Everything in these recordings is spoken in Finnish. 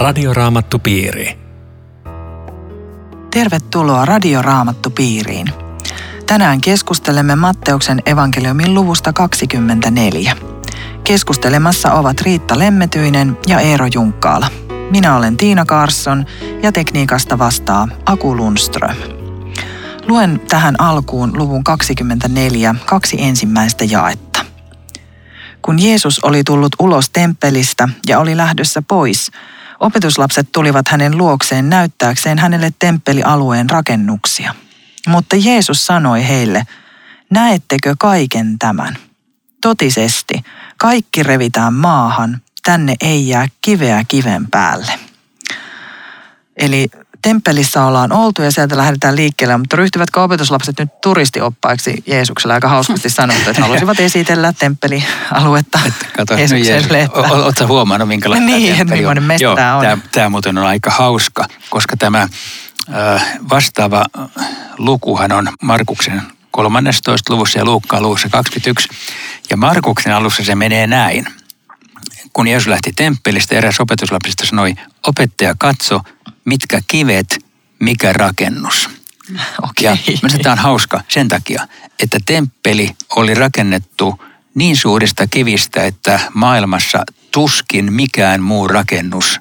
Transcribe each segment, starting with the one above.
Radioraamattupiiri. Tervetuloa Radioraamattupiiriin. Tänään keskustelemme Matteuksen evankeliumin luvusta 24. Keskustelemassa ovat Riitta Lemmetyinen ja Eero Junkkaala. Minä olen Tiina Karsson ja tekniikasta vastaa Aku Lundström. Luen tähän alkuun luvun 24 kaksi ensimmäistä jaetta. Kun Jeesus oli tullut ulos temppelistä ja oli lähdössä pois, opetuslapset tulivat hänen luokseen näyttääkseen hänelle temppelialueen rakennuksia. Mutta Jeesus sanoi heille, näettekö kaiken tämän? Totisesti, kaikki revitään maahan, tänne ei jää kiveä kiven päälle. Eli temppelissä ollaan oltu ja sieltä lähdetään liikkeelle, mutta ryhtyvätkö opetuslapset nyt turistioppaiksi Jeesukselle? Aika hauskasti sanottu, että halusivat esitellä temppelialuetta Että kato, Jeesukselle. Jeesus, o- Oletko huomannut, minkälaista Niin, että temppeli millainen mesta Joo, on. Tämä, tämä muuten on aika hauska, koska tämä vastaava lukuhan on Markuksen 13. luvussa ja Luukkaan luvussa 21. Ja Markuksen alussa se menee näin. Kun Jeesus lähti temppelistä, eräs opetuslapsista sanoi, opettaja katso, mitkä kivet, mikä rakennus. Okei. Ja minusta tämä on hauska sen takia, että temppeli oli rakennettu niin suurista kivistä, että maailmassa tuskin mikään muu rakennus,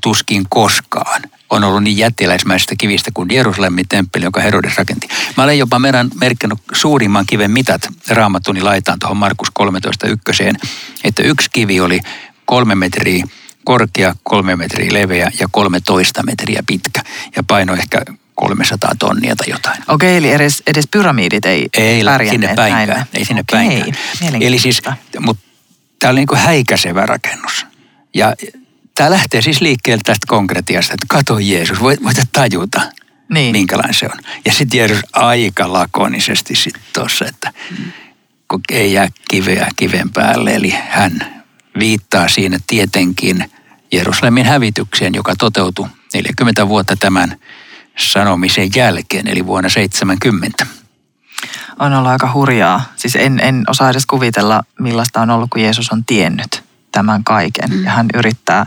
tuskin koskaan, on ollut niin jättiläismäisestä kivistä kuin Jerusalemin temppeli, jonka Herodes rakenti. Mä olen jopa merkannut suurimman kiven mitat raamattuni laitaan tuohon Markus 13 ykköseen, että yksi kivi oli kolme metriä korkea, kolme metriä leveä ja 13 metriä pitkä ja paino ehkä 300 tonnia tai jotain. Okei, eli edes, edes pyramidit ei, Ei sinne päinkään. näille. Ei sinne Okei, päinkään. Eli siis, mutta tämä oli niin kuin häikäisevä rakennus. Ja tämä lähtee siis liikkeelle tästä konkretiasta, että kato Jeesus, voit, voit tajuta, Niin. minkälainen se on. Ja sitten Jeesus aika lakonisesti sitten tuossa, että kun ei jää kiveä kiven päälle. Eli hän viittaa siinä tietenkin Jerusalemin hävitykseen, joka toteutui 40 vuotta tämän sanomisen jälkeen, eli vuonna 70. On ollut aika hurjaa. Siis en, en osaa edes kuvitella, millaista on ollut, kun Jeesus on tiennyt tämän kaiken. Mm. Ja hän yrittää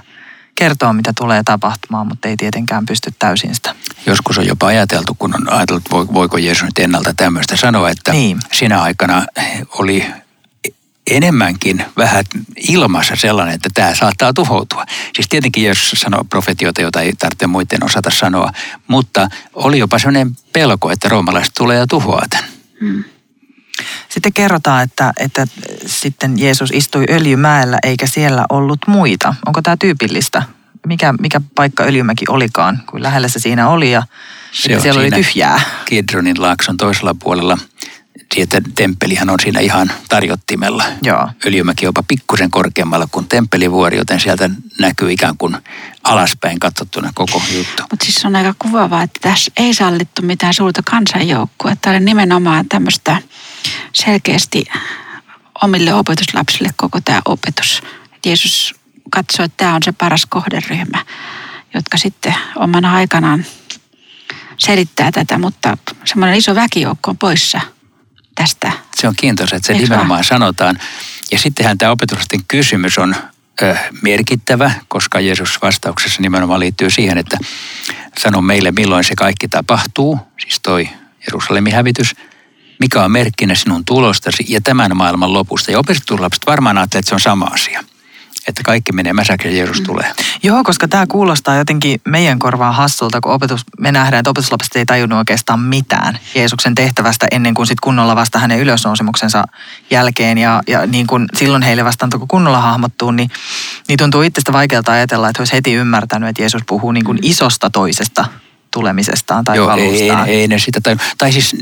kertoa, mitä tulee tapahtumaan, mutta ei tietenkään pysty täysin sitä. Joskus on jopa ajateltu, kun on ajateltu, voi- voiko Jeesus nyt ennalta tämmöistä sanoa, että Niin. sinä aikana oli enemmänkin vähän ilmassa sellainen, että tämä saattaa tuhoutua. Siis tietenkin Jeesus sanoo profetioita, joita ei tarvitse muiden osata sanoa, mutta oli jopa sellainen pelko, että roomalaiset tulee ja tuhoaa tämän. Sitten kerrotaan, että, että sitten Jeesus istui öljymäellä eikä siellä ollut muita. Onko tämä tyypillistä? Mikä, mikä paikka öljymäki olikaan, kun lähellä se siinä oli ja on siellä oli tyhjää. Kidronin laakson toisella puolella. Siitä temppelihän on siinä ihan tarjottimella. Joo. Öljymäki jopa pikkusen korkeammalla kuin temppelivuori, joten sieltä näkyy ikään kuin alaspäin katsottuna koko juttu. Mutta siis on aika kuvaavaa, että tässä ei sallittu mitään suurta kansanjoukkoa. Tämä oli nimenomaan tämmöistä selkeästi omille opetuslapsille koko tämä opetus. Et Jeesus katsoi, että tämä on se paras kohderyhmä, jotka sitten omana aikanaan selittää tätä, mutta semmoinen iso väkijoukko on poissa tästä. Se on kiintoisa, että se nimenomaan sanotaan. Ja sittenhän tämä opetuslasten kysymys on ö, merkittävä, koska Jeesus vastauksessa nimenomaan liittyy siihen, että sano meille milloin se kaikki tapahtuu, siis toi Jerusalemin hävitys, mikä on merkkinä sinun tulostasi ja tämän maailman lopusta. Ja opetuslapset varmaan ajattelee, että se on sama asia. Että kaikki menee mäsäksi ja Jeesus tulee. Joo, koska tämä kuulostaa jotenkin meidän korvaan hassulta, kun opetus, me nähdään, että opetuslapset ei tajunnut oikeastaan mitään Jeesuksen tehtävästä ennen kuin sit kunnolla vasta hänen ylösnousemuksensa jälkeen. Ja, ja niin kuin silloin heille vasta kun kunnolla hahmottuu, niin, niin tuntuu itsestä vaikealta ajatella, että he olisi heti ymmärtänyt, että Jeesus puhuu niin kuin isosta toisesta tulemisestaan tai Joo, ei, ei, paluustaan. ei, ne sitä tai, tai siis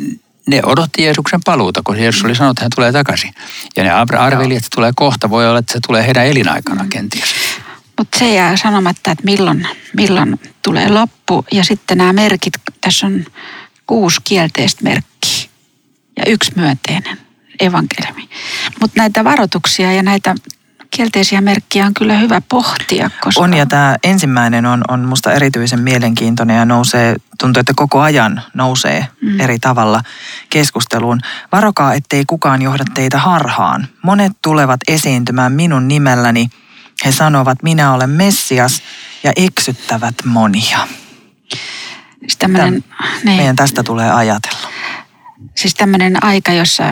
ne odotti Jeesuksen paluuta, kun Jeesus oli sanonut, että hän tulee takaisin. Ja ne ar- arveli, että tulee kohta. Voi olla, että se tulee heidän elinaikana kenties. Mutta se jää sanomatta, että milloin, milloin tulee loppu. Ja sitten nämä merkit, tässä on kuusi kielteistä merkkiä ja yksi myönteinen evankeliumi. Mutta näitä varoituksia ja näitä kielteisiä merkkiä on kyllä hyvä pohtia, koska... On ja tämä ensimmäinen on, on musta erityisen mielenkiintoinen ja nousee, tuntuu, että koko ajan nousee mm. eri tavalla keskusteluun. Varokaa, ettei kukaan johda teitä harhaan. Monet tulevat esiintymään minun nimelläni. He sanovat, minä olen Messias ja eksyttävät monia. Tämmönen, niin. Meidän tästä tulee ajatella. Siis tämmöinen aika, jossa,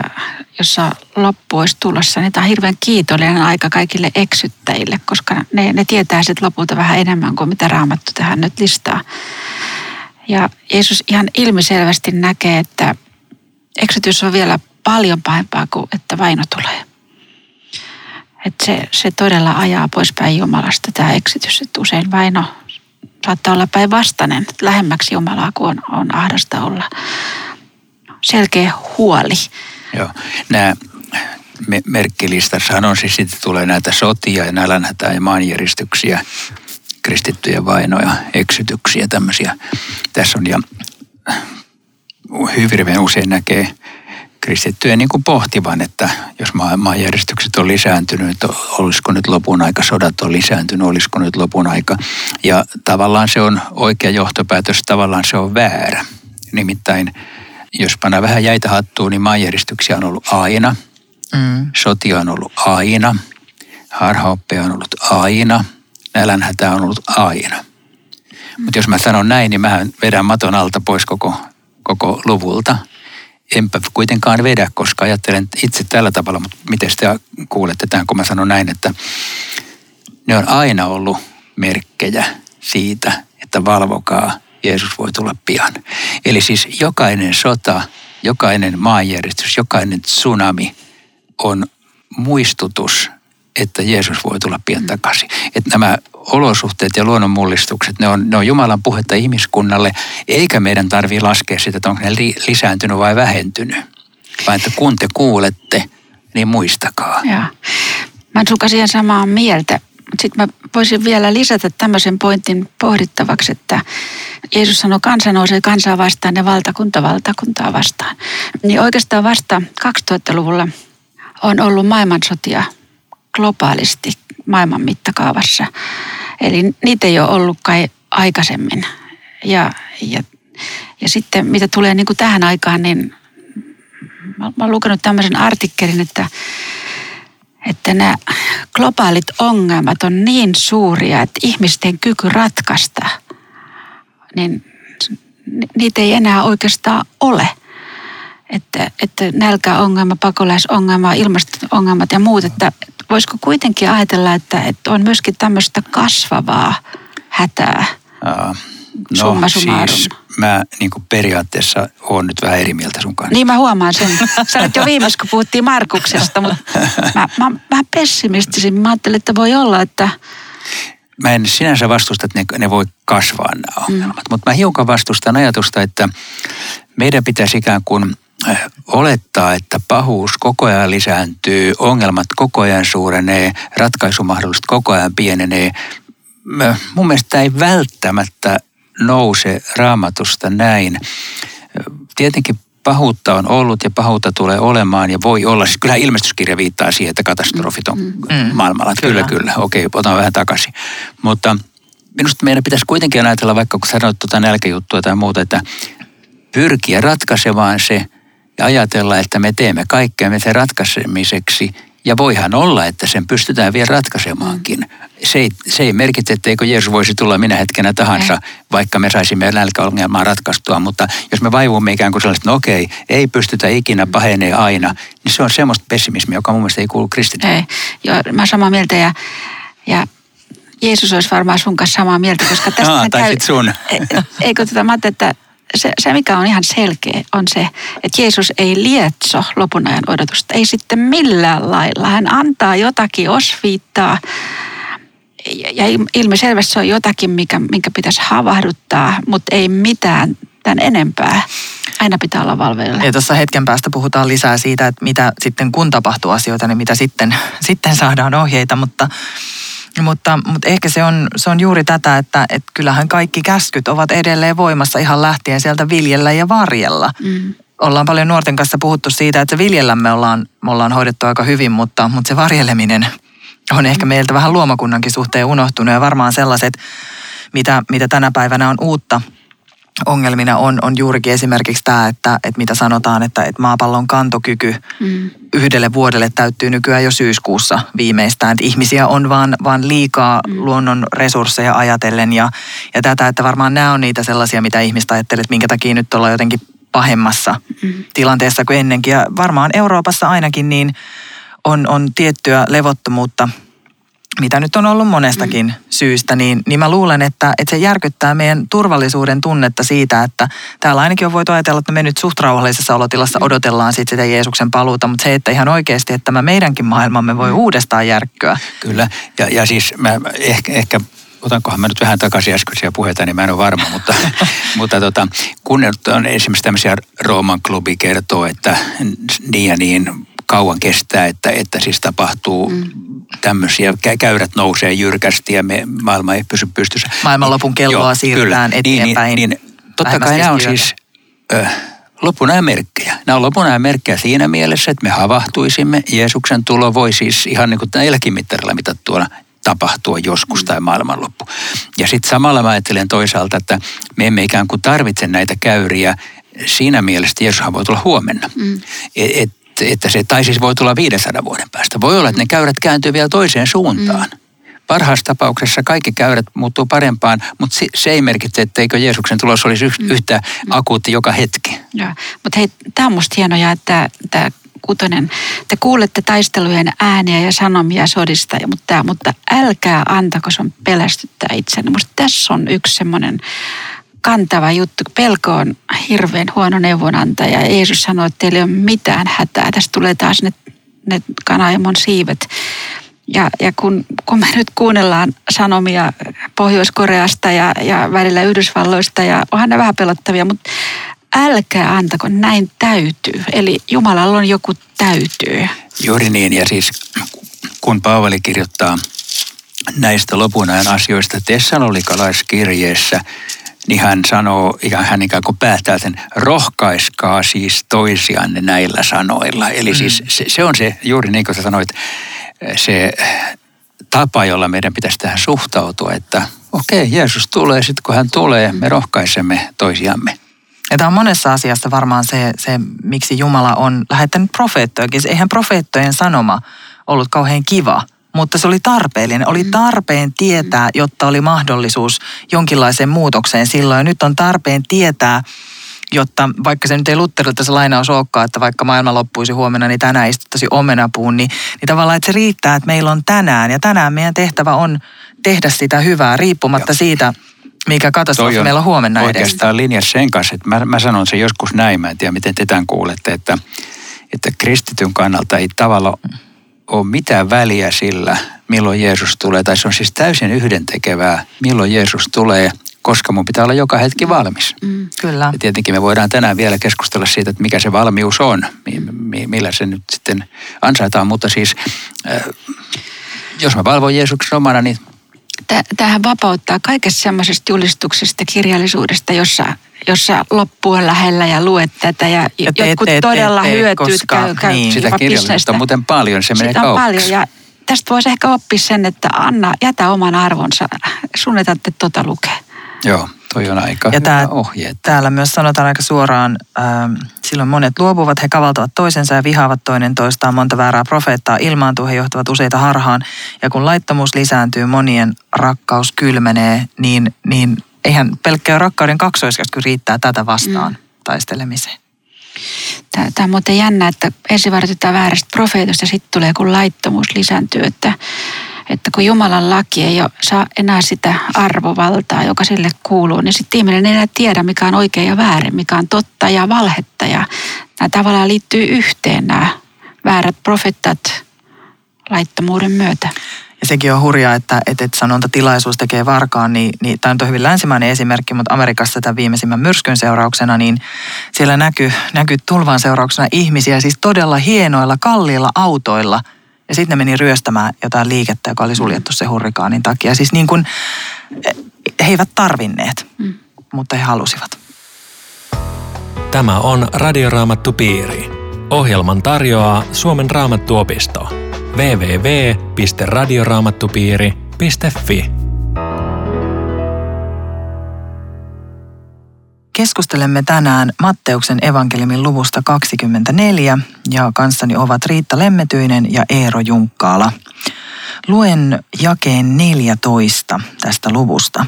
jossa loppu olisi tulossa, niin tämä on hirveän kiitollinen aika kaikille eksyttäjille, koska ne, ne tietää sitten lopulta vähän enemmän kuin mitä Raamattu tähän nyt listaa. Ja Jeesus ihan ilmiselvästi näkee, että eksytys on vielä paljon pahempaa kuin että vaino tulee. Että se, se todella ajaa poispäin Jumalasta tämä eksitys. Että usein vaino saattaa olla päinvastainen, lähemmäksi Jumalaa kuin on, on ahdasta olla. Selkeä huoli. Joo, nämä me, merkkilistassahan on siis sitten tulee näitä sotia ja nälänhätää ja maanjäristyksiä, kristittyjä vainoja, eksytyksiä, tämmöisiä. Tässä on ja hyvin usein näkee kristittyjä niin kuin pohtivan, että jos maanjärjestykset on lisääntynyt, olisiko nyt lopun aika, sodat on lisääntynyt, olisiko nyt lopun aika. Ja tavallaan se on oikea johtopäätös, tavallaan se on väärä. Nimittäin, jos panna vähän jäitä hattuun, niin maanjärjestyksiä on ollut aina, mm. sotia on ollut aina, harhaoppia on ollut aina, nälänhätä on ollut aina. Mutta jos mä sanon näin, niin mä vedän maton alta pois koko, koko luvulta – enpä kuitenkaan vedä, koska ajattelen itse tällä tavalla, mutta miten te kuulette tämän, kun mä sanon näin, että ne on aina ollut merkkejä siitä, että valvokaa, Jeesus voi tulla pian. Eli siis jokainen sota, jokainen maanjärjestys, jokainen tsunami on muistutus että Jeesus voi tulla pian takaisin. Että nämä olosuhteet ja luonnonmullistukset, ne on, ne on Jumalan puhetta ihmiskunnalle, eikä meidän tarvitse laskea sitä, että onko ne lisääntynyt vai vähentynyt. Vaan että kun te kuulette, niin muistakaa. Ja. Mä siihen samaa mieltä. Sitten mä voisin vielä lisätä tämmöisen pointin pohdittavaksi, että Jeesus sanoi, kansa nousee kansaa vastaan ja valtakunta valtakuntaa vastaan. Niin oikeastaan vasta 2000-luvulla on ollut maailmansotia globaalisti maailman mittakaavassa. Eli niitä ei ole ollut kai aikaisemmin. Ja, ja, ja sitten mitä tulee niin kuin tähän aikaan, niin mä, mä olen lukenut tämmöisen artikkelin, että, että nämä globaalit ongelmat on niin suuria, että ihmisten kyky ratkaista, niin niitä ei enää oikeastaan ole – että, että nälkäongelma, pakolaisongelma, ilmasto-ongelmat ja muut, että voisiko kuitenkin ajatella, että, että on myöskin tämmöistä kasvavaa hätää? No Summa siis mä niin kuin periaatteessa oon nyt vähän eri mieltä sun kanssa. Niin mä huomaan sen. Sä olet jo viimeis, kun puhuttiin Markuksesta, mutta mä, mä, mä pessimistisin. Mä ajattelin, että voi olla, että... Mä en sinänsä vastusta, että ne, ne voi kasvaa nämä ongelmat, mm. mutta mä hiukan vastustan ajatusta, että meidän pitäisi ikään kuin olettaa, että pahuus koko ajan lisääntyy, ongelmat koko ajan suurenee, ratkaisumahdollisuudet koko ajan pienenee. Mun mielestä ei välttämättä nouse raamatusta näin. Tietenkin pahuutta on ollut ja pahuutta tulee olemaan ja voi olla. Siis kyllä ilmestyskirja viittaa siihen, että katastrofit on mm. maailmalla. Kyllä, kyllä. kyllä. Okei, otan vähän takaisin. Mutta minusta meidän pitäisi kuitenkin ajatella, vaikka kun sanoit tuota nälkäjuttua tai muuta, että pyrkiä ratkaisemaan se – ja ajatella, että me teemme kaikkea sen ratkaisemiseksi. Ja voihan olla, että sen pystytään vielä ratkaisemaankin. Se ei, se ei merkitse, etteikö Jeesus voisi tulla minä hetkenä tahansa, vaikka me saisimme nälkäongelmaa ratkaistua. Mutta jos me vaivumme ikään kuin sellaista, no okei, ei pystytä ikinä, pahenee aina, niin se on semmoista pessimismiä, joka mun mielestä ei kuulu kristitylle. Ei, joo, mä samaa mieltä ja, ja Jeesus olisi varmaan sun kanssa samaa mieltä, koska tästä no, käy, sun. E, e, eikö tätä, mä että se, se, mikä on ihan selkeä, on se, että Jeesus ei lietso lopun ajan odotusta. Ei sitten millään lailla. Hän antaa jotakin osviittaa. Ja ilmiselvästi se on jotakin, mikä, minkä pitäisi havahduttaa, mutta ei mitään tämän enempää. Aina pitää olla valveilla. Ja tuossa hetken päästä puhutaan lisää siitä, että mitä sitten kun tapahtuu asioita, niin mitä sitten, sitten saadaan ohjeita, mutta mutta, mutta ehkä se on, se on juuri tätä, että, että kyllähän kaikki käskyt ovat edelleen voimassa ihan lähtien sieltä viljellä ja varjella. Mm. Ollaan paljon nuorten kanssa puhuttu siitä, että viljellä me ollaan, me ollaan hoidettu aika hyvin, mutta, mutta se varjeleminen on ehkä meiltä vähän luomakunnankin suhteen unohtunut ja varmaan sellaiset, mitä, mitä tänä päivänä on uutta ongelmina on, on juurikin esimerkiksi tämä, että, että mitä sanotaan, että, että maapallon kantokyky mm. yhdelle vuodelle täyttyy nykyään jo syyskuussa viimeistään. Että ihmisiä on vaan, vaan liikaa mm. luonnon resursseja ajatellen ja, ja tätä, että varmaan nämä on niitä sellaisia, mitä ihmistä ajattelee, että minkä takia nyt ollaan jotenkin pahemmassa mm. tilanteessa kuin ennenkin. Ja varmaan Euroopassa ainakin niin on, on tiettyä levottomuutta – mitä nyt on ollut monestakin mm. syystä, niin, niin mä luulen, että, että se järkyttää meidän turvallisuuden tunnetta siitä, että täällä ainakin on voitu ajatella, että me nyt suht rauhallisessa olotilassa mm. odotellaan sit sitä Jeesuksen paluuta, mutta se, että ihan oikeasti, että tämä meidänkin maailmamme voi mm. uudestaan järkkyä. Kyllä, ja, ja siis mä ehkä, ehkä otankohan mä nyt vähän takaisin äskeisiä puheita, niin mä en ole varma, mutta, mutta tota, kun on esimerkiksi tämmöisiä Rooman klubi kertoo, että niin ja niin kauan kestää, että, että siis tapahtuu mm. tämmöisiä, käyrät nousee jyrkästi ja me, maailma ei pysy pystyssä. Maailmanlopun kelloa Joo, siirretään kyllä. Eteenpäin. Niin, niin, niin, totta kai nämä on siis ö, lopun ajan merkkejä. Nämä on lopun ajan merkkejä siinä mielessä, että me havahtuisimme. Jeesuksen tulo voi siis ihan niin kuin näilläkin mittarilla mitattuuna tapahtua joskus mm. tai maailmanloppu. Ja sitten samalla mä ajattelen toisaalta, että me emme ikään kuin tarvitse näitä käyriä siinä mielessä, että Jeesushan voi tulla huomenna. Mm. Et, et että se, tai siis voi tulla 500 vuoden päästä. Voi olla, että ne käyrät kääntyy vielä toiseen suuntaan. Mm. Parhaassa tapauksessa kaikki käyrät muuttuu parempaan, mutta se ei merkitse, etteikö Jeesuksen tulos olisi mm. yhtä mm. akuutti joka hetki. Joo, mutta hei, tämä on musta hienoa, että tämä kutonen, te kuulette taistelujen ääniä ja sanomia sodista, mutta, mutta älkää antako on pelästyttää itsenne. Musta tässä on yksi semmoinen kantava juttu. Pelko on hirveän huono neuvonantaja. Ja Jeesus sanoi, että teillä ei ole mitään hätää. Tästä tulee taas ne, ne kanaimon siivet. Ja, ja kun, kun me nyt kuunnellaan sanomia Pohjois-Koreasta ja, ja välillä Yhdysvalloista, ja onhan ne vähän pelottavia, mutta älkää antako, näin täytyy. Eli Jumalalla on joku täytyy. Juuri niin, ja siis kun Paavali kirjoittaa näistä lopun ajan asioista Tessalonikalaiskirjeessä, niin hän sanoo, ja hän ikään kuin päättää sen, rohkaiskaa siis toisianne näillä sanoilla. Eli mm. siis se, se on se, juuri niin kuin sä sanoit, se tapa, jolla meidän pitäisi tähän suhtautua, että okei, okay, Jeesus tulee, sitten kun hän tulee, me rohkaisemme toisiamme. Ja tämä on monessa asiassa varmaan se, se miksi Jumala on lähettänyt profeettojakin. Eihän profeettojen sanoma ollut kauhean kiva mutta se oli tarpeellinen. Oli mm. tarpeen tietää, jotta oli mahdollisuus jonkinlaiseen muutokseen silloin. Nyt on tarpeen tietää, jotta vaikka se nyt ei Lutterilta se lainaus olekaan, että vaikka maailma loppuisi huomenna, niin tänään istuttaisi omenapuun, niin, niin tavallaan, että se riittää, että meillä on tänään. Ja tänään meidän tehtävä on tehdä sitä hyvää, riippumatta Joo. siitä, mikä katastrofi meillä on huomenna oikeastaan linja sen kanssa, että mä, mä sanon sen joskus näin, mä en tiedä miten te tämän kuulette, että, että kristityn kannalta ei tavallaan ole mitään väliä sillä, milloin Jeesus tulee. Tai se on siis täysin yhdentekevää, milloin Jeesus tulee, koska mun pitää olla joka hetki valmis. Mm, kyllä. Ja tietenkin me voidaan tänään vielä keskustella siitä, että mikä se valmius on, millä se nyt sitten ansaitaan. Mutta siis, äh, jos mä valvon Jeesuksen omana, niin tähän vapauttaa kaikesta semmoisesta julistuksesta, kirjallisuudesta, jossa jossa loppu on lähellä ja luet tätä ja, ja teet, jotkut teet, todella teet, hyötyy. Koska, käy, käy niin. Sitä kirjallista on muuten paljon, se menee kaupaksi. paljon ja tästä voisi ehkä oppia sen, että anna, jätä oman arvonsa, sun ei tarvitse tota lukea. Joo, toi on aika ja tää, ohje. Täällä myös sanotaan aika suoraan, äh, silloin monet luopuvat, he kavaltavat toisensa ja vihaavat toinen toistaan. Monta väärää profeettaa ilmaantuu, he johtavat useita harhaan. Ja kun laittomuus lisääntyy, monien rakkaus kylmenee, niin, niin eihän pelkkä rakkauden kaksoiskäsky riittää tätä vastaan mm. taistelemiseen. Tämä, tämä on muuten jännä, että ensin varoitetaan väärästä profeetosta ja sitten tulee kun laittomuus lisääntyy, että, että kun Jumalan laki ei ole, saa enää sitä arvovaltaa, joka sille kuuluu, niin sitten ihminen ei enää tiedä, mikä on oikein ja väärin, mikä on totta ja valhetta. Ja nämä tavallaan liittyy yhteen nämä väärät profeettat laittomuuden myötä. Ja sekin on hurjaa, että, että, että sanonta tilaisuus tekee varkaan, niin, niin tämä on hyvin länsimainen esimerkki, mutta Amerikassa tämän viimeisimmän myrskyn seurauksena, niin siellä näkyy, näkyy tulvan seurauksena ihmisiä siis todella hienoilla, kalliilla autoilla. Ja sitten ne meni ryöstämään jotain liikettä, joka oli suljettu se hurrikaanin takia. Siis niin kuin, he eivät tarvinneet, mm. mutta he halusivat. Tämä on Radioraamattu Piiri. Ohjelman tarjoaa Suomen raamattuopisto www.radioraamattupiiri.fi. Keskustelemme tänään Matteuksen evankeliumin luvusta 24 ja kanssani ovat Riitta Lemmetyinen ja Eero Junkkaala. Luen jakeen 14 tästä luvusta.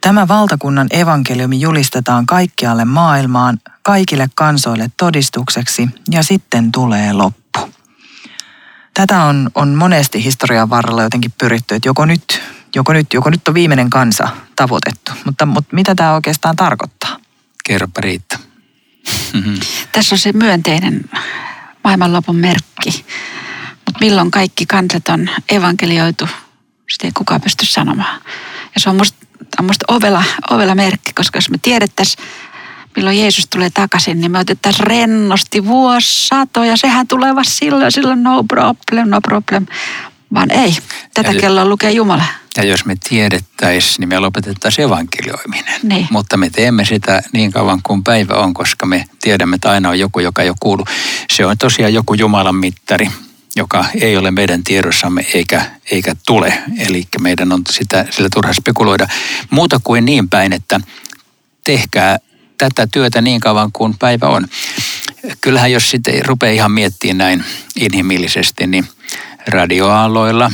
Tämä valtakunnan evankeliumi julistetaan kaikkialle maailmaan, kaikille kansoille todistukseksi ja sitten tulee loppu. Tätä on, on monesti historian varrella jotenkin pyritty, että joko nyt, joko nyt, joko nyt on viimeinen kansa tavoitettu. Mutta, mutta mitä tämä oikeastaan tarkoittaa? Kerropa Riitta. Tässä on se myönteinen maailmanlopun merkki. Mutta milloin kaikki kansat on evankelioitu, sitä ei kukaan pysty sanomaan. Ja se on musta, on musta ovela, ovela merkki, koska jos me tiedettäisiin, milloin Jeesus tulee takaisin, niin me otettaisiin rennosti vuosisatoja. Sehän tulee vasta silloin, silloin no problem, no problem. Vaan ei, tätä Ja- kelloa lukee Jumala. Ja jos me tiedettäisiin, niin me lopetettaisiin evankelioiminen. Niin. Mutta me teemme sitä niin kauan kuin päivä on, koska me tiedämme, että aina on joku, joka ei ole kuulu. Se on tosiaan joku Jumalan mittari, joka ei ole meidän tiedossamme eikä, eikä tule. Eli meidän on sitä, sillä turha spekuloida. Muuta kuin niin päin, että tehkää tätä työtä niin kauan kuin päivä on. Kyllähän jos sitten rupeaa ihan miettimään näin inhimillisesti, niin radioaaloilla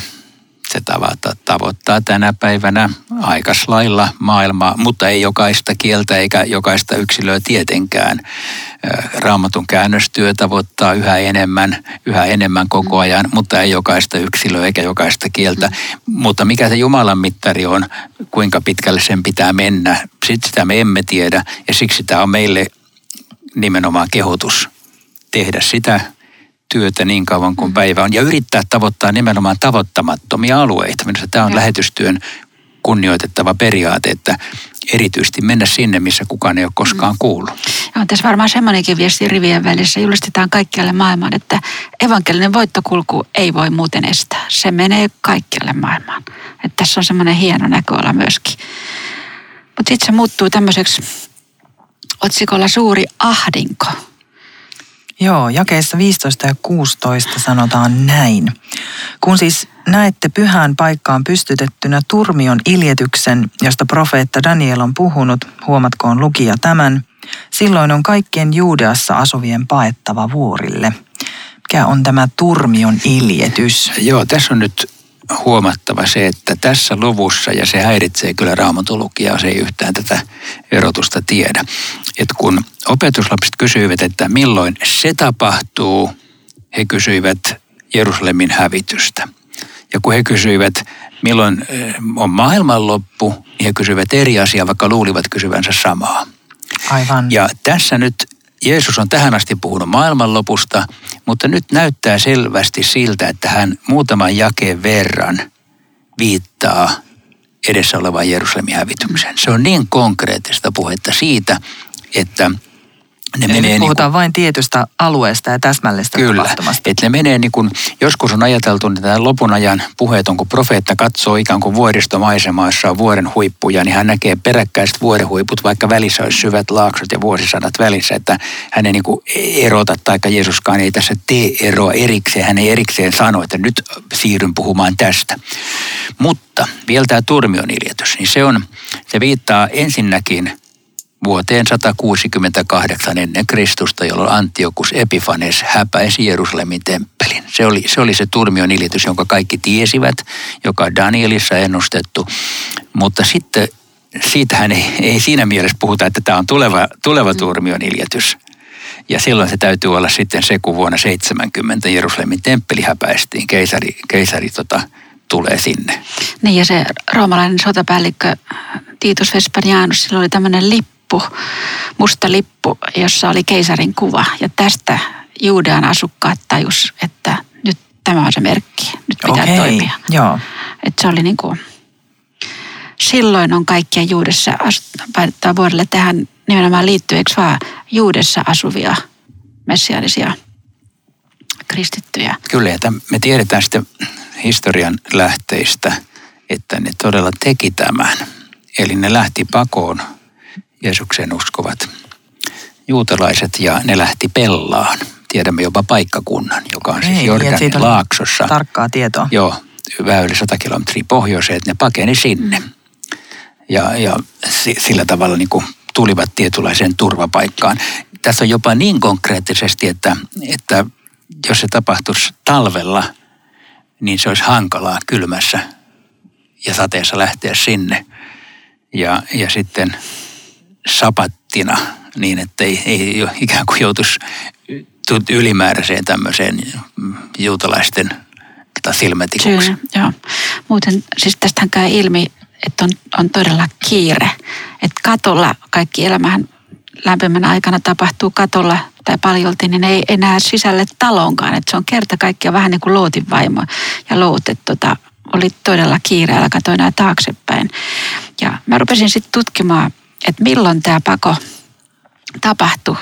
se tavata, tavoittaa tänä päivänä aikaslailla maailmaa, mutta ei jokaista kieltä eikä jokaista yksilöä tietenkään. Raamatun käännöstyö tavoittaa yhä enemmän, yhä enemmän koko ajan, mutta ei jokaista yksilöä eikä jokaista kieltä. Mutta mikä se Jumalan mittari on, kuinka pitkälle sen pitää mennä, sit sitä me emme tiedä ja siksi tämä on meille nimenomaan kehotus tehdä sitä työtä niin kauan kuin päivä on ja yrittää tavoittaa nimenomaan tavoittamattomia alueita. Minusta tämä on Joo. lähetystyön kunnioitettava periaate, että erityisesti mennä sinne, missä kukaan ei ole koskaan kuullut. Ja on tässä varmaan semmoinenkin viesti rivien välissä. Julistetaan kaikkialle maailmaan, että evankelinen voittokulku ei voi muuten estää. Se menee kaikkialle maailmaan. Että tässä on semmoinen hieno näköala myöskin. Mutta sitten se muuttuu tämmöiseksi otsikolla suuri ahdinko. Joo, jakeissa 15 ja 16 sanotaan näin. Kun siis näette pyhään paikkaan pystytettynä turmion iljetyksen, josta profeetta Daniel on puhunut, huomatkoon lukija tämän, silloin on kaikkien Juudeassa asuvien paettava vuorille. Mikä on tämä turmion iljetys? Joo, tässä on nyt huomattava se, että tässä luvussa, ja se häiritsee kyllä raamatulukijaa, se ei yhtään tätä erotusta tiedä. Että kun opetuslapset kysyivät, että milloin se tapahtuu, he kysyivät Jerusalemin hävitystä. Ja kun he kysyivät, milloin eh, on maailmanloppu, niin he kysyivät eri asiaa, vaikka luulivat kysyvänsä samaa. Aivan. Ja tässä nyt Jeesus on tähän asti puhunut maailmanlopusta, mutta nyt näyttää selvästi siltä, että hän muutaman jakeen verran viittaa edessä olevaan Jerusalemin hävitykseen. Se on niin konkreettista puhetta siitä, että ne Eli menee nyt niin kuin, puhutaan vain tietystä alueesta ja täsmällistä Kyllä, tapahtumasta. että ne menee niin kuin, joskus on ajateltu, että tämä lopun ajan puheet on, kun profeetta katsoo ikään kuin vuoristomaisemaa, jossa on vuoren huippuja, niin hän näkee peräkkäiset vuoren huiput, vaikka välissä olisi syvät laaksot ja vuosisadat välissä, että hän ei niin kuin erota, taikka Jeesuskaan ei tässä tee eroa erikseen, hän ei erikseen sano, että nyt siirryn puhumaan tästä. Mutta vielä tämä turmion iljetys, niin se on, se viittaa ensinnäkin vuoteen 168 ennen Kristusta, jolloin Antiokus Epifanes häpäisi Jerusalemin temppelin. Se oli, se oli se turmion ilitys, jonka kaikki tiesivät, joka on Danielissa ennustettu. Mutta sitten siitähän ei, ei siinä mielessä puhuta, että tämä on tuleva, tuleva turmion iljetys. Ja silloin se täytyy olla sitten se, kun vuonna 70 Jerusalemin temppeli häpäistiin. Keisari, keisari tota, tulee sinne. Niin ja se roomalainen sotapäällikkö Titus Vespasianus, sillä oli tämmöinen lippu, musta lippu, jossa oli keisarin kuva. Ja tästä Juudean asukkaat tajus, että nyt tämä on se merkki, nyt pitää Okei, toimia. joo. Että se oli niin kuin, silloin on kaikkia Juudessa, painottaa vuodelle tähän nimenomaan liittyy, eikö vaan Juudessa asuvia messiaanisia kristittyjä. Kyllä, täm- me tiedetään sitten historian lähteistä, että ne todella teki tämän. Eli ne lähti pakoon Jeesuksen uskovat juutalaiset ja ne lähti Pellaan. Tiedämme jopa paikkakunnan, joka on siis Ei, niin, Jordanin on laaksossa. Tarkkaa tietoa. Joo, väyli 100 kilometriä pohjoiseen, että ne pakeni sinne. Ja, ja si- sillä tavalla niin kuin tulivat tietynlaiseen turvapaikkaan. Tässä on jopa niin konkreettisesti, että, että jos se tapahtuisi talvella, niin se olisi hankalaa kylmässä ja sateessa lähteä sinne. Ja, ja sitten sapattina niin, että ei, ei ikään kuin joutuisi ylimääräiseen tämmöiseen juutalaisten silmätikuksi. Kyllä, joo. Muuten siis tästähän käy ilmi, että on, on todella kiire. Että katolla kaikki elämähän lämpimän aikana tapahtuu katolla tai paljolti, niin ei enää sisälle talonkaan. Että se on kerta kaikkiaan vähän niin kuin Lootin vaimo ja Loot, että tota, oli todella kiire, ja katsoin nämä taaksepäin. Ja mä rupesin sitten tutkimaan, että milloin tämä pako tapahtui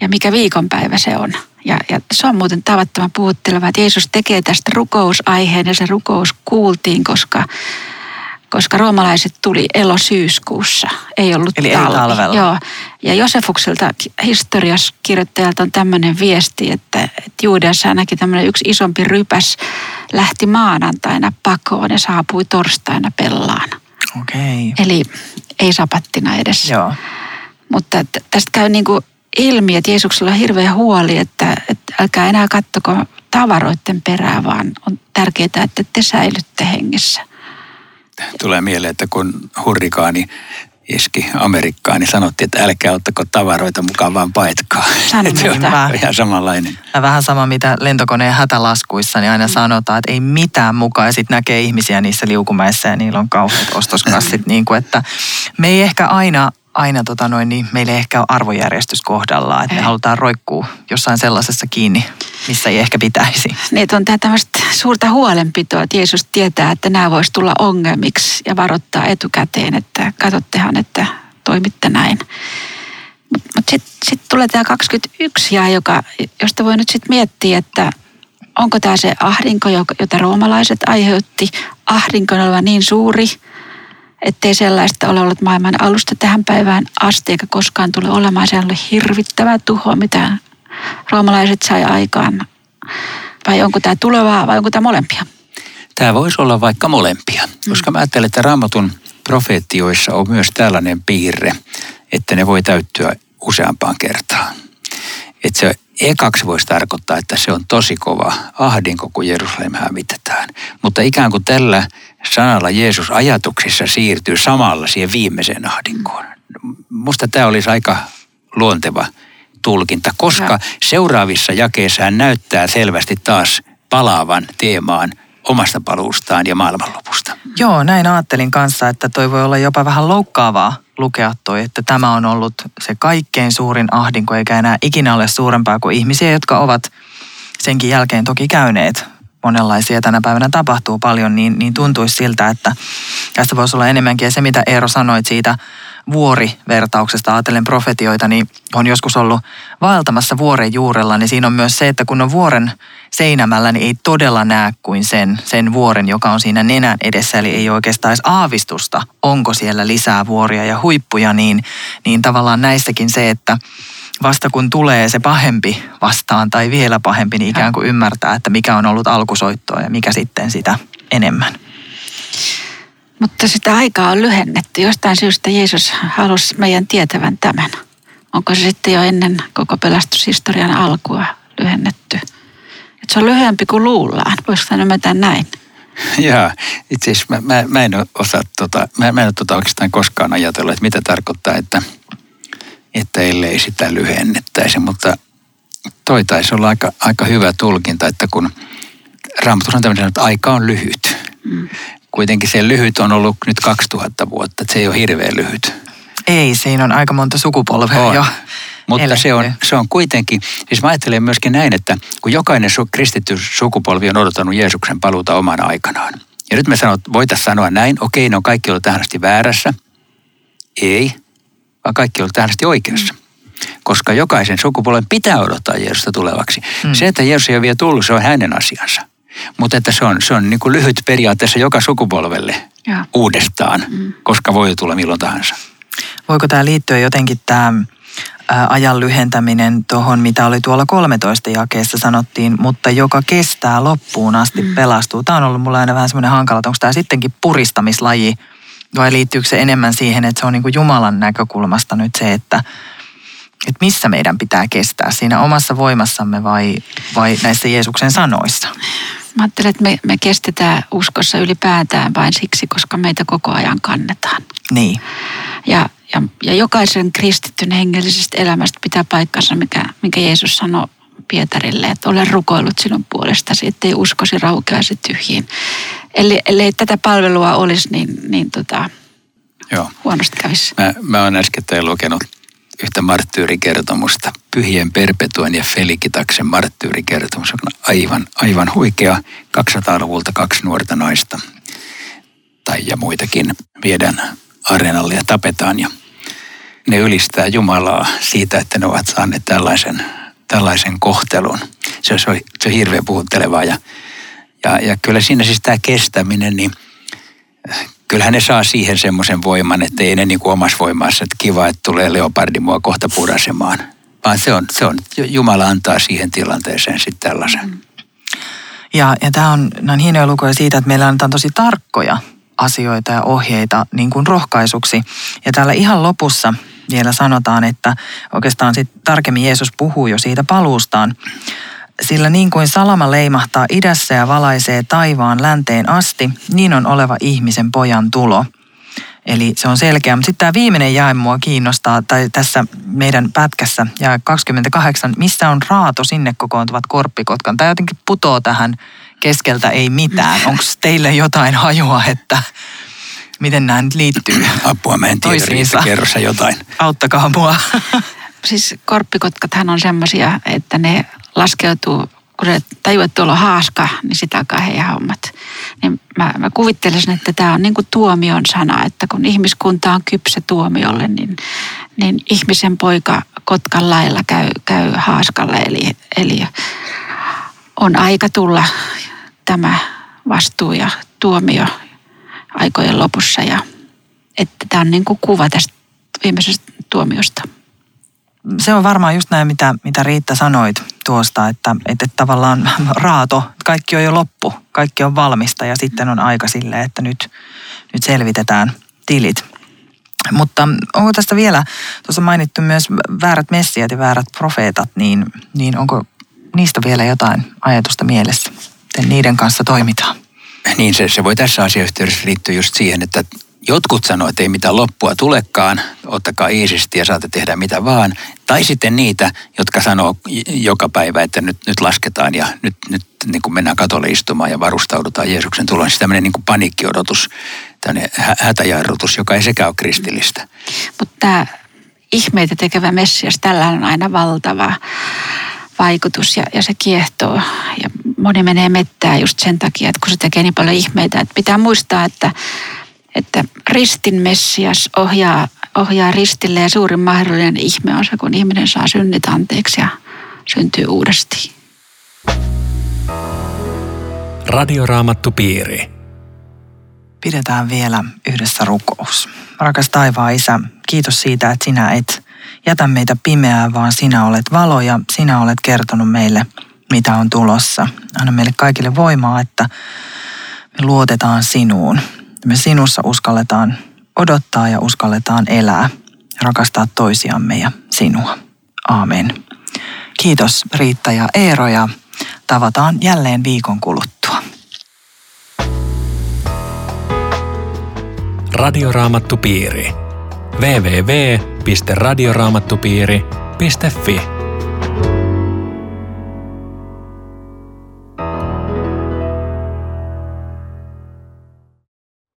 ja mikä viikonpäivä se on. Ja, ja se on muuten tavattoman puhutteleva, että Jeesus tekee tästä rukousaiheen ja se rukous kuultiin, koska koska roomalaiset tuli elosyyskuussa, ei ollut Eli talvi. ei talvella. Joo. Ja Josefukselta historiaskirjoittajalta on tämmöinen viesti, että, että Juudeassa ainakin tämmöinen yksi isompi rypäs lähti maanantaina pakoon ja saapui torstaina pellaan. Okei. Eli ei sapattina edes. Joo. Mutta t- tästä käy niin kuin ilmi, että Jeesuksella on hirveä huoli, että, että älkää enää kattoko tavaroiden perää, vaan on tärkeää, että te säilytte hengissä. Tulee mieleen, että kun hurrikaani iski Amerikkaan, niin sanottiin, että älkää ottako tavaroita mukaan, vaan Että se on ihan samanlainen. Ja vähän sama, mitä lentokoneen hätälaskuissa, niin aina sanotaan, että ei mitään mukaan. Ja sitten näkee ihmisiä niissä liukumäissä ja niillä on kauheat ostoskassit. niin kuin, että me ei ehkä aina, aina tota noin, niin meillä ei ehkä ole arvojärjestys kohdallaan. Että me Ei. halutaan roikkua jossain sellaisessa kiinni, missä ei ehkä pitäisi. Niin, on tämä tämmöistä suurta huolenpitoa, että Jeesus tietää, että nämä voisi tulla ongelmiksi ja varoittaa etukäteen, että katsottehan, että toimitte näin. Mutta mut sitten sit tulee tämä 21 ja joka, josta voi nyt sitten miettiä, että onko tämä se ahdinko, jota roomalaiset aiheutti, ahdinko olevan niin suuri, ettei sellaista ole ollut maailman alusta tähän päivään asti, eikä koskaan tule olemaan. Se oli hirvittävä tuho, mitä roomalaiset sai aikaan. Vai onko tämä tulevaa vai onko tämä molempia? Tämä voisi olla vaikka molempia, koska mä ajattelen, että raamatun profeettioissa on myös tällainen piirre, että ne voi täyttyä useampaan kertaan. Että se ekaksi voisi tarkoittaa, että se on tosi kova ahdinko, kun Jerusalem hävitetään. Mutta ikään kuin tällä sanalla Jeesus ajatuksissa siirtyy samalla siihen viimeiseen ahdinkoon. Musta tämä olisi aika luonteva tulkinta, koska Joo. seuraavissa jakeissa hän näyttää selvästi taas palaavan teemaan omasta paluustaan ja maailmanlopusta. Joo, näin ajattelin kanssa, että toi voi olla jopa vähän loukkaavaa lukea toi, että tämä on ollut se kaikkein suurin ahdinko, eikä enää ikinä ole suurempaa kuin ihmisiä, jotka ovat senkin jälkeen toki käyneet monenlaisia tänä päivänä tapahtuu paljon, niin, niin tuntuisi siltä, että tässä voisi olla enemmänkin. Ja se, mitä Eero sanoit siitä vuorivertauksesta, ajatellen profetioita, niin on joskus ollut vaeltamassa vuoren juurella, niin siinä on myös se, että kun on vuoren seinämällä, niin ei todella näe kuin sen, sen vuoren, joka on siinä nenän edessä, eli ei oikeastaan edes aavistusta, onko siellä lisää vuoria ja huippuja, niin, niin tavallaan näissäkin se, että vasta kun tulee se pahempi vastaan tai vielä pahempi, niin ikään kuin ymmärtää, että mikä on ollut alkusoittoa ja mikä sitten sitä enemmän. Mutta sitä aikaa on lyhennetty. Jostain syystä Jeesus halusi meidän tietävän tämän. Onko se sitten jo ennen koko pelastushistorian alkua lyhennetty? Että se on lyhyempi kuin luullaan. Voisiko tämän ymmärtää näin? Jaa, itse asiassa mä, mä, mä en osaa tota, mä, mä en ole tota oikeastaan koskaan ajatellut, että mitä tarkoittaa, että, että ellei sitä lyhennettäisi, mutta toi taisi olla aika, aika hyvä tulkinta, että kun Raamatus on tämmöinen, että aika on lyhyt. Mm. Kuitenkin se lyhyt on ollut nyt 2000 vuotta, että se ei ole hirveän lyhyt. Ei, siinä on aika monta sukupolvea On. jo Mutta eletty. se on, se on kuitenkin, siis mä ajattelen myöskin näin, että kun jokainen su, kristitty sukupolvi on odottanut Jeesuksen paluuta omana aikanaan. Ja nyt me sanot, voitaisiin sanoa näin, okei, ne on kaikki ollut tähän asti väärässä. Ei, vaan kaikki tähän asti oikeassa. Koska jokaisen sukupolven pitää odottaa Jeesusta tulevaksi. Mm. Se, että Jeesus ei ole vielä tullut, se on hänen asiansa. Mutta että se on, se on niin kuin lyhyt periaatteessa joka sukupolvelle Joo. uudestaan, Mm. koska voi tulla milloin tahansa. Voiko tämä liittyä jotenkin tämä ajan lyhentäminen tuohon, mitä oli tuolla 13 jakeessa sanottiin, mutta joka kestää loppuun asti, Mm. pelastuu. Tämä on ollut mulle aina vähän semmoinen hankala, että onko tämä sittenkin puristamislaji Vai liittyykö se enemmän siihen, että se on niin kuin Jumalan näkökulmasta nyt se, että, että missä meidän pitää kestää, siinä omassa voimassamme vai, vai näissä Jeesuksen sanoissa? Mä ajattelen, että me, me kestetään uskossa ylipäätään vain siksi, koska meitä koko ajan kannetaan. Niin. Ja, ja, ja jokaisen kristityn hengellisestä elämästä pitää paikkansa, mikä, mikä Jeesus sanoi Pietarille, että olen rukoillut sinun puolestasi, ettei uskosi raukeaisi tyhjiin. Eli, ellei tätä palvelua olisi, niin, niin tota, Joo. huonosti kävisi. Mä, mä olen äsken lukenut yhtä marttyyrikertomusta, Pyhien Perpetuen ja Felikitaksen marttyyrikertomus, on aivan, aivan huikea 200-luvulta kaksi nuorta naista tai ja muitakin viedään areenalle ja tapetaan ja ne ylistää Jumalaa siitä, että ne ovat saaneet tällaisen, tällaisen kohtelun. Se on, se on hirveän puhuttelevaa ja, ja, ja kyllä siinä siis tämä kestäminen, niin kyllähän ne saa siihen semmoisen voiman, että ei ne niin kuin omassa voimassa, että kiva, että tulee leopardi mua kohta purasemaan. Vaan se on, se on, Jumala antaa siihen tilanteeseen sitten tällaisen. Ja, ja tämä on, on hienoja lukuja siitä, että meillä annetaan tosi tarkkoja asioita ja ohjeita niin kuin rohkaisuksi. Ja täällä ihan lopussa vielä sanotaan, että oikeastaan sitten tarkemmin Jeesus puhuu jo siitä paluustaan. Sillä niin kuin salama leimahtaa idässä ja valaisee taivaan länteen asti, niin on oleva ihmisen pojan tulo. Eli se on selkeä. Mutta sitten tämä viimeinen jae mua kiinnostaa, tai tässä meidän pätkässä, ja 28, missä on raato sinne kokoontuvat korppikotkan. Tämä jotenkin putoo tähän keskeltä ei mitään. Onko teille jotain hajua, että miten nämä nyt liittyy Apua, mä en tiedä, kerro jotain. Auttakaa mua. siis korppikotkathan on semmoisia, että ne laskeutuu, kun se tajuu, että tuolla on haaska, niin sitä alkaa heidän hommat. Niin mä, mä kuvittelisin, että tämä on niin kuin tuomion sana, että kun ihmiskunta on kypsä tuomiolle, niin, niin ihmisen poika kotkan lailla käy, käy haaskalle. Eli, eli on aika tulla tämä vastuu ja tuomio aikojen lopussa. Ja, että tämä on niin kuin kuva tästä viimeisestä tuomiosta se on varmaan just näin, mitä, mitä Riitta sanoit tuosta, että, että tavallaan raato, kaikki on jo loppu, kaikki on valmista ja sitten on aika sille, että nyt, nyt selvitetään tilit. Mutta onko tästä vielä, tuossa mainittu myös väärät messiat ja väärät profeetat, niin, niin onko niistä vielä jotain ajatusta mielessä, miten niiden kanssa toimitaan? Niin se, se voi tässä asiayhteydessä liittyä just siihen, että Jotkut sanoo, että ei mitään loppua tulekaan, ottakaa iisisti ja saatte tehdä mitä vaan. Tai sitten niitä, jotka sanoo joka päivä, että nyt, nyt lasketaan ja nyt, nyt niin kuin mennään katolle istumaan ja varustaudutaan Jeesuksen tuloon. Siis tämmöinen niin kuin paniikkiodotus, tämmöinen hätäjarrutus, joka ei sekään ole kristillistä. Mutta tämä ihmeitä tekevä Messias, tällä on aina valtava vaikutus ja, ja se kiehtoo. Ja moni menee mettään just sen takia, että kun se tekee niin paljon ihmeitä. Että pitää muistaa, että että ristin Messias ohjaa, ohjaa ristille ja suurin mahdollinen ihme on se, kun ihminen saa synnit anteeksi ja syntyy uudesti. piiri. Pidetään vielä yhdessä rukous. Rakas taivaan Isä, kiitos siitä, että sinä et jätä meitä pimeää, vaan sinä olet valo ja sinä olet kertonut meille, mitä on tulossa. Anna meille kaikille voimaa, että me luotetaan sinuun me sinussa uskalletaan odottaa ja uskalletaan elää, rakastaa toisiamme ja sinua. Aamen. Kiitos Riitta ja Eero ja tavataan jälleen viikon kuluttua. Radioraamattupiiri. www.radioraamattupiiri.fi